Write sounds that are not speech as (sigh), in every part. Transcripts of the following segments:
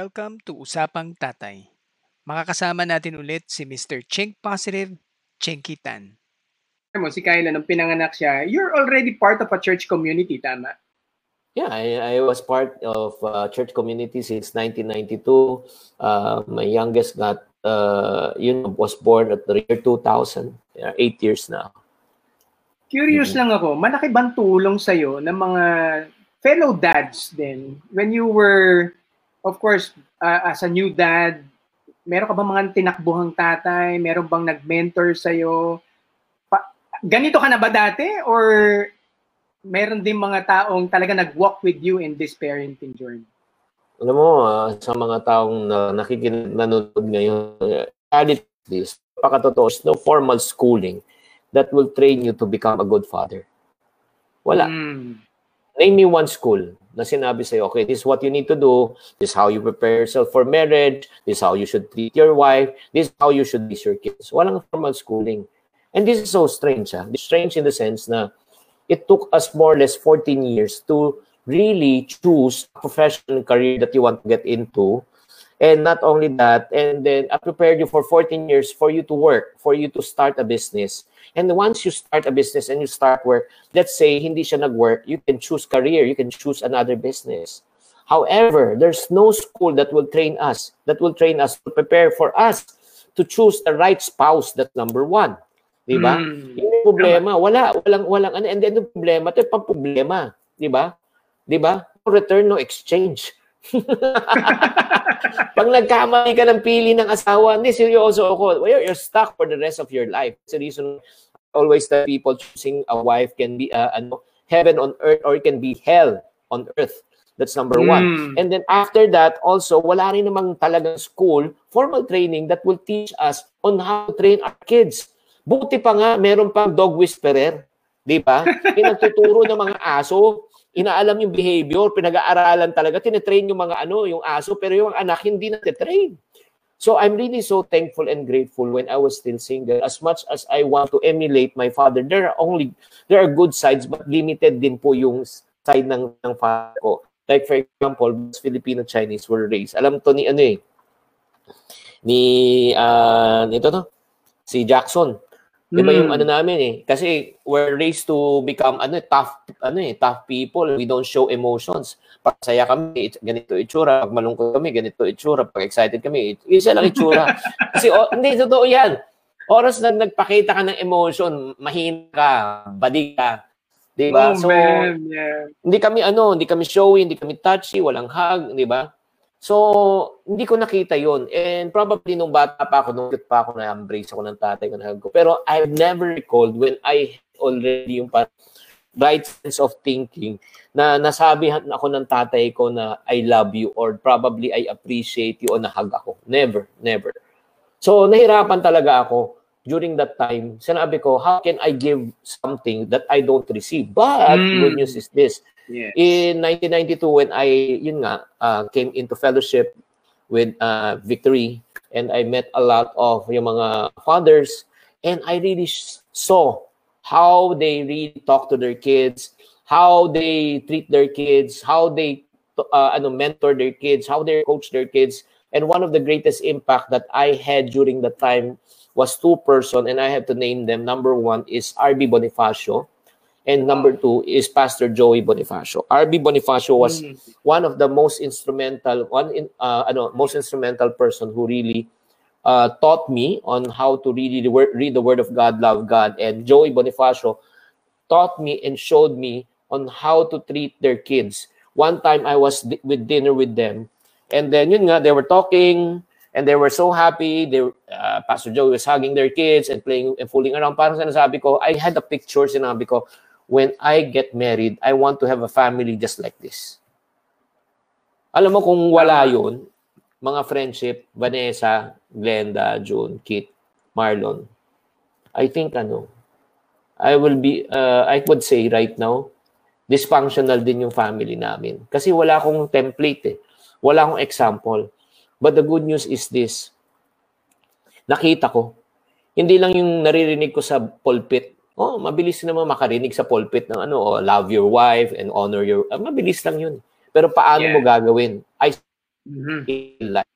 Welcome to Usapang Tatay. Makakasama natin ulit si Mr. Chink Positive, Chinky Tan. mo, si Kyla, nung pinanganak siya, you're already part of a church community, tama? Yeah, I, I was part of uh, church community since 1992. Uh, my youngest got, uh, you know, was born at the year 2000. Yeah, eight years now. Curious mm-hmm. lang ako, malaki bang tulong sa'yo ng mga fellow dads din when you were of course, uh, as a new dad, meron ka ba mga tinakbuhang tatay? Meron bang nag-mentor sa'yo? Pa- ganito ka na ba dati? Or meron din mga taong talaga nag-walk with you in this parenting journey? Alam mo, uh, sa mga taong na nakikinanood ngayon, uh, this, pakatotoo, no formal schooling that will train you to become a good father. Wala. Mm. Name me one school na sinabi sa'yo, okay, this is what you need to do, this is how you prepare yourself for marriage, this is how you should treat your wife, this is how you should raise your kids. Walang formal schooling. And this is so strange. Ah. Strange in the sense na it took us more or less 14 years to really choose a professional career that you want to get into. And not only that, and then I prepared you for 14 years for you to work, for you to start a business. And once you start a business and you start work, let's say hindi siya nag-work, you can choose career, you can choose another business. However, there's no school that will train us, that will train us to prepare for us to choose the right spouse. That's number one. Di ba? Mm. Yung problema, wala, walang, walang, ano, and then the problema, ito yung problema. Di ba? Di ba? No return, no exchange. (laughs) Pag nagkamali ka ng pili ng asawa, hindi, seryoso ako. You're, you're stuck for the rest of your life. It's the reason always the people choosing a wife can be uh, ano, heaven on earth or it can be hell on earth. That's number mm. one. And then after that, also, wala rin namang talagang school, formal training that will teach us on how to train our kids. Buti pa nga, meron pang dog whisperer. Di ba? (laughs) Pinagtuturo ng mga aso inaalam yung behavior, pinag-aaralan talaga, tinetrain yung mga ano, yung aso, pero yung anak hindi na train So I'm really so thankful and grateful when I was still single. As much as I want to emulate my father, there are only there are good sides but limited din po yung side ng ng father ko. Like for example, Filipino Chinese were raised. Alam to ni ano eh ni uh, ito to si Jackson Di ba yung hmm. ano namin eh? Kasi we're raised to become ano tough ano eh, tough people. We don't show emotions. Pag saya kami, ganito itsura. Pag malungkot kami, ganito itsura. Pag excited kami, isa lang itsura. (laughs) Kasi oh, hindi totoo 'yan. Oras na nagpakita ka ng emotion, mahina ka, badi ka. Di ba? Oh, so, man, yeah. hindi kami ano, hindi kami showy, hindi kami touchy, walang hug, di ba? So, hindi ko nakita yon And probably nung bata pa ako, nung pa ako, na-embrace ako ng tatay ko, na ko. Pero I've never recalled when I already yung right sense of thinking na nasabihan ako ng tatay ko na I love you or probably I appreciate you o nahag ako. Never, never. So, nahirapan talaga ako during that time. Sinabi ko, how can I give something that I don't receive? But, mm. good news is this In 1992, when I, yun nga, uh, came into fellowship with uh, Victory, and I met a lot of yung mga fathers, and I really saw how they really talk to their kids, how they treat their kids, how they uh, ano, mentor their kids, how they coach their kids. And one of the greatest impact that I had during the time was two person, and I have to name them. Number one is RB Bonifacio, and number two is Pastor Joey Bonifacio. RB Bonifacio was mm. one of the most instrumental, one in, uh, ano, most instrumental person who really uh, taught me on how to really read the Word of God, love God. And Joey Bonifacio taught me and showed me on how to treat their kids. One time I was di- with dinner with them, and then yun nga, they were talking, and they were so happy. They, uh, Pastor Joey was hugging their kids and playing and fooling around. Parang sinasabi ko, I had a picture, sinabi ko, when I get married, I want to have a family just like this. Alam mo kung wala yun, mga friendship, Vanessa, Glenda, June, Kit, Marlon, I think ano, I will be, uh, I would say right now, dysfunctional din yung family namin. Kasi wala akong template eh. Wala akong example. But the good news is this. Nakita ko. Hindi lang yung naririnig ko sa pulpit oh, mabilis naman makarinig sa pulpit ng ano, oh, love your wife and honor your, uh, mabilis lang yun. Pero paano yeah. mo gagawin? I Mhm. in life.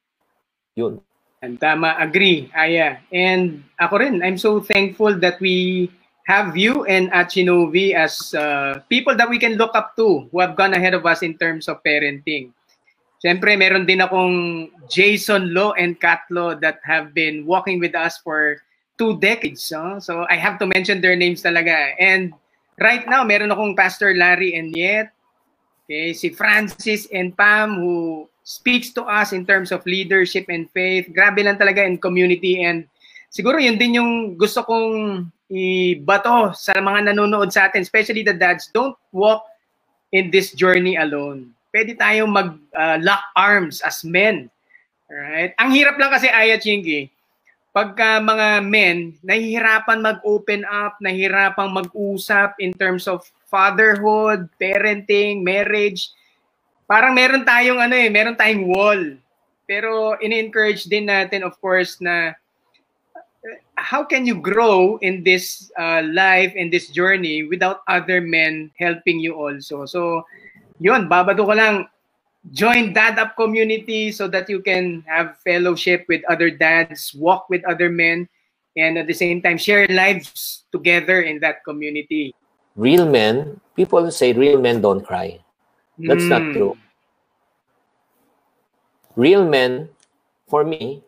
Yun. And tama, agree, Aya. And ako rin, I'm so thankful that we have you and Achinovi as uh, people that we can look up to who have gone ahead of us in terms of parenting. Siyempre, meron din akong Jason Lo and Kat Lo that have been walking with us for two decades. no? So I have to mention their names talaga. And right now, meron akong Pastor Larry and Yet, okay, si Francis and Pam who speaks to us in terms of leadership and faith. Grabe lang talaga in community and siguro yun din yung gusto kong ibato sa mga nanonood sa atin, especially the dads. Don't walk in this journey alone. Pwede tayong mag uh, lock arms as men. Alright? Ang hirap lang kasi Aya Chingy, pagka mga men, nahihirapan mag-open up, nahihirapan mag-usap in terms of fatherhood, parenting, marriage. Parang meron tayong ano eh, meron tayong wall. Pero ini-encourage din natin of course na uh, how can you grow in this uh, life in this journey without other men helping you also. So, yun, babado ko lang join dad up community so that you can have fellowship with other dads, walk with other men, and at the same time share lives together in that community. Real men, people say real men don't cry. That's not Mm. true. Real men, for me,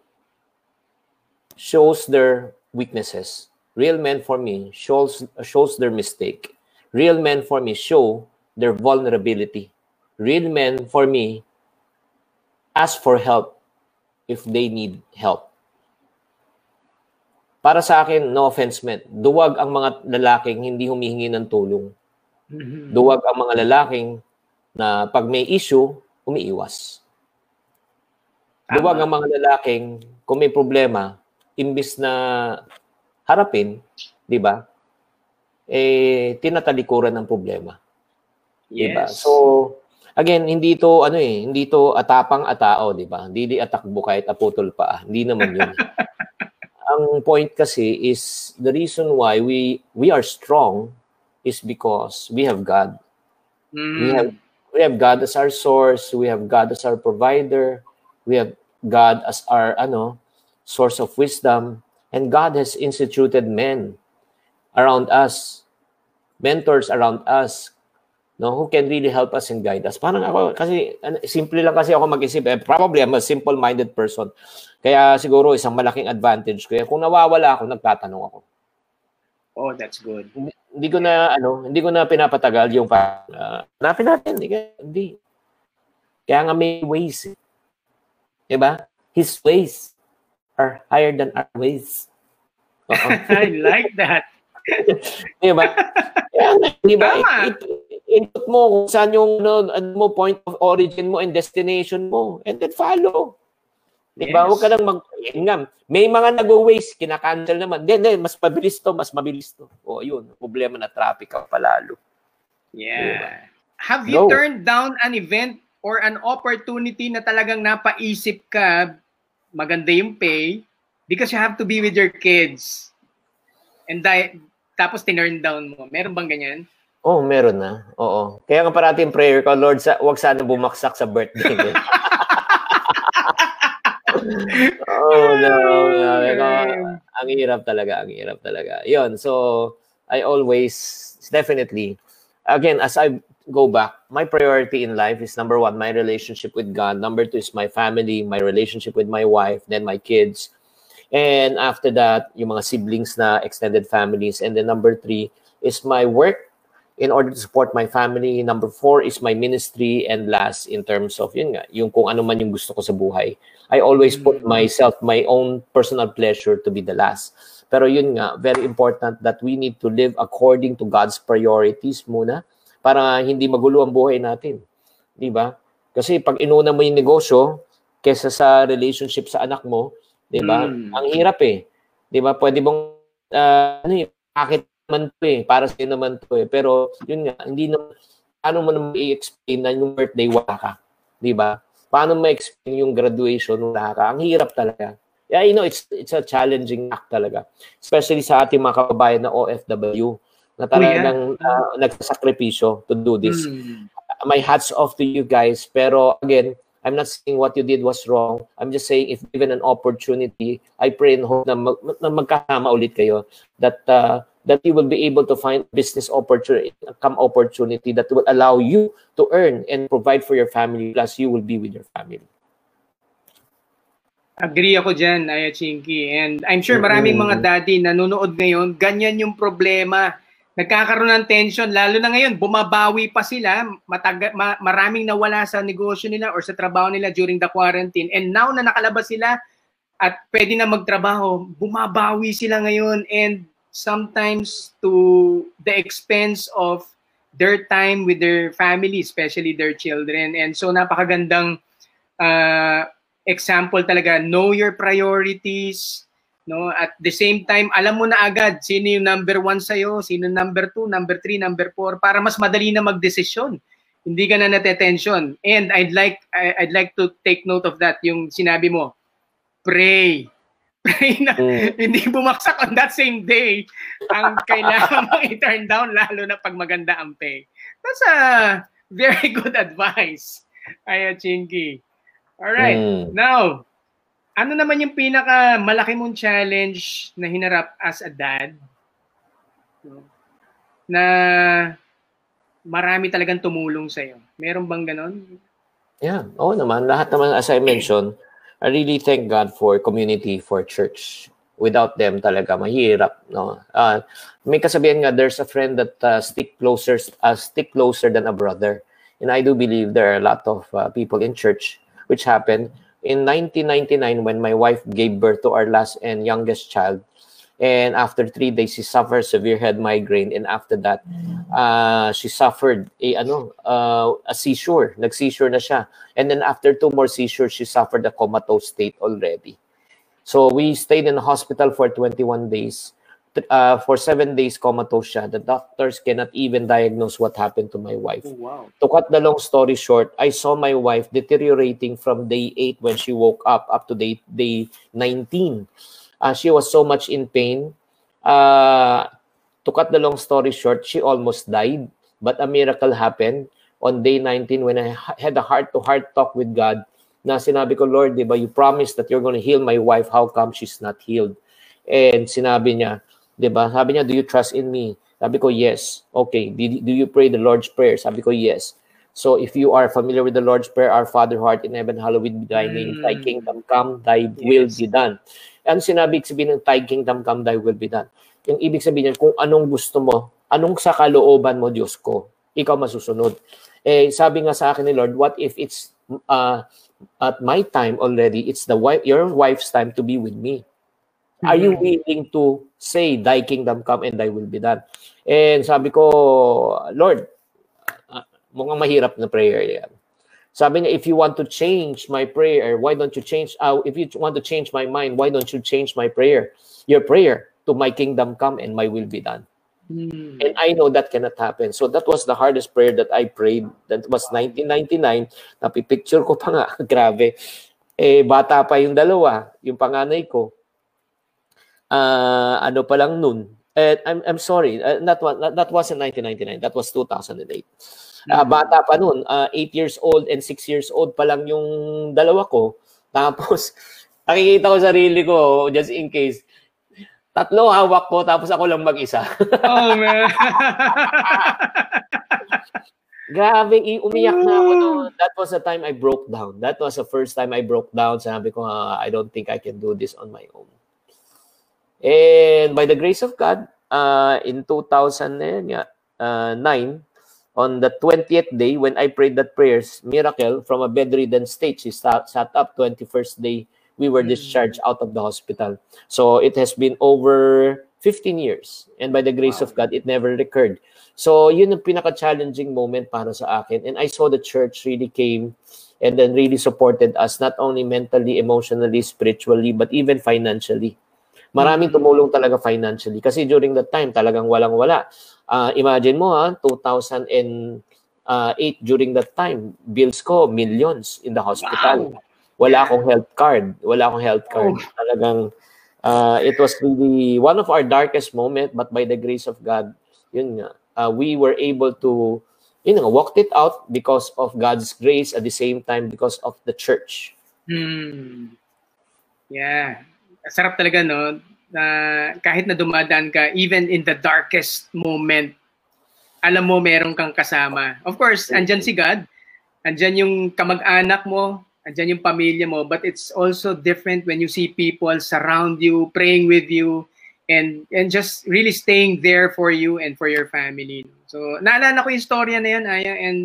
shows their weaknesses. Real men for me shows shows their mistake. Real men for me show their vulnerability. Real men for me ask for help if they need help. Para sa akin, no offense meant, duwag ang mga lalaking hindi humihingi ng tulong. Mhm. Duwag ang mga lalaking na pag may issue, umiiwas. Duwag ang mga lalaking kung may problema, imbis na harapin, di ba? Eh, tinatalikuran ng problema. Yes. So, again, hindi ito, ano eh, hindi ito atapang atao, di ba? Hindi di atakbo kahit aputol pa. Hindi naman yun. (laughs) ang point kasi is the reason why we we are strong is because we have God. Mm. We have we have God as our source, we have God as our provider, we have God as our ano source of wisdom, and God has instituted men around us, mentors around us, no, who can really help us and guide us. Parang ako kasi ano, simple lang kasi ako mag-isip. Eh, probably I'm a simple-minded person. Kaya siguro isang malaking advantage ko. eh, Kung nawawala ako, nagtatanong ako. Oh, that's good. Hindi ko na ano, hindi ko na pinapatagal yung pa uh, hanapin natin, hindi, hindi. Kaya nga may ways. Eh. 'Di ba? His ways are higher than our ways. (laughs) Oo. I like that. (laughs) 'Di ba? 'di ba? Input mo kung saan yung ano, ano mo point of origin mo and destination mo and then follow. 'Di ba? Yes. Huwag ka lang mag yun nga, may mga nag-waste, kinakancel naman. Hindi, hindi, mas mabilis to, mas mabilis to. O, yun, problema na traffic ka palalo. Yeah. Have you Go. turned down an event or an opportunity na talagang napaisip ka, maganda yung pay, because you have to be with your kids. And di- tapos tinurn down mo. Meron bang ganyan? Oh, meron na. Oo. Kaya nga parati yung prayer ko, Lord, sa, wag sana bumaksak sa birthday ko. (laughs) oh, no. Sabi ko, ang hirap talaga, ang hirap talaga. Yun, so, I always, definitely, again, as I go back, my priority in life is number one, my relationship with God. Number two is my family, my relationship with my wife, then my kids. And after that, yung mga siblings na extended families. And then number three is my work in order to support my family. Number four is my ministry. And last, in terms of, yun nga, yung kung ano man yung gusto ko sa buhay. I always put Mm. myself, my own personal pleasure to be the last. Pero yun nga, very important that we need to live according to God's priorities muna para hindi magulo ang buhay natin. Di ba? Kasi pag inuna mo yung negosyo kesa sa relationship sa anak mo, di ba? Mm. Ang hirap eh. Di ba? Pwede mong, ah, ano yun, bakit naman to eh, para sa'yo naman to eh. Pero yun nga, hindi na, paano mo naman i-explain na yung birthday wala ka? Di ba? Paano mo explain yung graduation wala ka? Ang hirap talaga. Yeah, you know, it's it's a challenging act talaga. Especially sa ating mga kababayan na OFW na talagang uh, nagsasakripisyo to do this. Mm. My hats off to you guys. Pero again, I'm not saying what you did was wrong. I'm just saying if given an opportunity, I pray and hope na, mag, na magkasama ulit kayo that uh, that you will be able to find business opportunity, come opportunity that will allow you to earn and provide for your family plus you will be with your family. Agree ako dyan, Aya Chinky. And I'm sure maraming mga daddy nanonood ngayon, ganyan yung problema. Nagkakaroon ng tension, lalo na ngayon, bumabawi pa sila, mataga, ma, maraming nawala sa negosyo nila or sa trabaho nila during the quarantine. And now na nakalabas sila at pwede na magtrabaho, bumabawi sila ngayon and sometimes to the expense of their time with their family, especially their children. And so napakagandang uh, example talaga, know your priorities, no? At the same time, alam mo na agad sino yung number one sa'yo, sino number two, number three, number four, para mas madali na magdesisyon. Hindi ka na natetension. And I'd like I'd like to take note of that, yung sinabi mo, pray. (laughs) Pray na mm. hindi bumaksak on that same day ang kailangan mong (laughs) i-turn down lalo na pag maganda ang pay. That's a very (laughs) good advice. Ay, Chinky. Alright. Mm. Now, ano naman yung pinaka malaki mong challenge na hinarap as a dad? Na marami talagang tumulong sa'yo. Meron bang ganon? Yeah, oo naman. Lahat naman, as I mentioned, I really thank God for community, for church. Without them talaga, mahirap. No? Uh, may kasabihan nga, there's a friend that uh, stick closer uh, stick closer than a brother. And I do believe there are a lot of uh, people in church which happened in 1999 when my wife gave birth to our last and youngest child. And after three days, she suffered severe head migraine. And after that, uh, she suffered a, ano, uh, a seizure. Nag-seizure na siya. And then after two more seizures, she suffered a comatose state already. So we stayed in the hospital for 21 days. Uh, for seven days comatose siya. The doctors cannot even diagnose what happened to my wife. Oh, wow. To cut the long story short, I saw my wife deteriorating from day 8 when she woke up up to day, day 19. Uh, she was so much in pain. Uh, to cut the long story short, she almost died. But a miracle happened on day 19 when I had a heart-to-heart talk with God na sinabi ko, Lord, di ba, you promised that you're going to heal my wife. How come she's not healed? And sinabi niya, 'Di ba? Sabi niya, "Do you trust in me?" Sabi ko, "Yes." Okay, do you pray the Lord's prayer? Sabi ko, "Yes." So if you are familiar with the Lord's prayer, Our Father who art in heaven, hallowed be thy name, thy mm. kingdom come, thy yes. will be done. Ano sinabi sabihin ng thy kingdom come, thy will be done? Yung ibig sabihin niyan, kung anong gusto mo, anong sa kalooban mo, Diyos ko, ikaw masusunod. Eh, sabi nga sa akin ni Lord, what if it's uh, at my time already, it's the wife, your wife's time to be with me. Are you mm-hmm. willing to say, Thy kingdom come and Thy will be done? And sabi ko, Lord, uh, mukhang mahirap na prayer yan. Sabi niya, if you want to change my prayer, why don't you change, uh, if you want to change my mind, why don't you change my prayer? Your prayer to my kingdom come and my will be done. Mm. And I know that cannot happen. So that was the hardest prayer that I prayed. That was 1999. Napipicture ko pa nga. (laughs) Grabe. Eh, bata pa yung dalawa. Yung panganay ko uh, ano pa lang nun. Eh, I'm, I'm sorry, uh, that, was, that, that wasn't 1999, that was 2008. Uh, mm-hmm. bata pa nun, uh, 8 years old and 6 years old pa lang yung dalawa ko. (laughs) Tapos, nakikita ko sarili ko, just in case, tatlo hawak ko, tapos ako lang mag-isa. (laughs) oh, man. (laughs) Grabe, umiyak na ako noon. That was the time I broke down. That was the first time I broke down. Sabi ko, uh, I don't think I can do this on my own. And by the grace of God, uh, in 2009, uh, on the 20th day, when I prayed that prayers, miracle, from a bedridden state, she sat, sat up 21st day, we were discharged out of the hospital. So it has been over 15 years. And by the grace wow. of God, it never recurred. So yun ang pinaka-challenging moment para sa akin. And I saw the church really came and then really supported us, not only mentally, emotionally, spiritually, but even financially. Maraming mm. tumulong talaga financially kasi during that time talagang walang-wala. Uh, imagine mo ha, 2008 during that time, bills ko millions in the hospital. Wow. Wala akong health card. Wala akong health card. Oh. Talagang uh, it was really one of our darkest moment but by the grace of God, yun nga, uh, we were able to yun nga, walked it out because of God's grace at the same time because of the church. Hmm. Yeah. Sarap talaga, no? Na kahit na dumadaan ka, even in the darkest moment, alam mo meron kang kasama. Of course, andyan si God, andyan yung kamag-anak mo, andyan yung pamilya mo, but it's also different when you see people surround you, praying with you, and and just really staying there for you and for your family. So, naalala ko yung storya na yun, Aya, and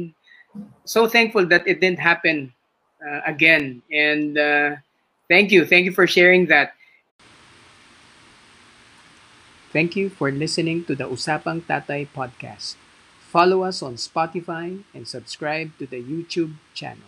so thankful that it didn't happen uh, again. And uh, thank you. Thank you for sharing that. Thank you for listening to the Usapang Tatay podcast. Follow us on Spotify and subscribe to the YouTube channel.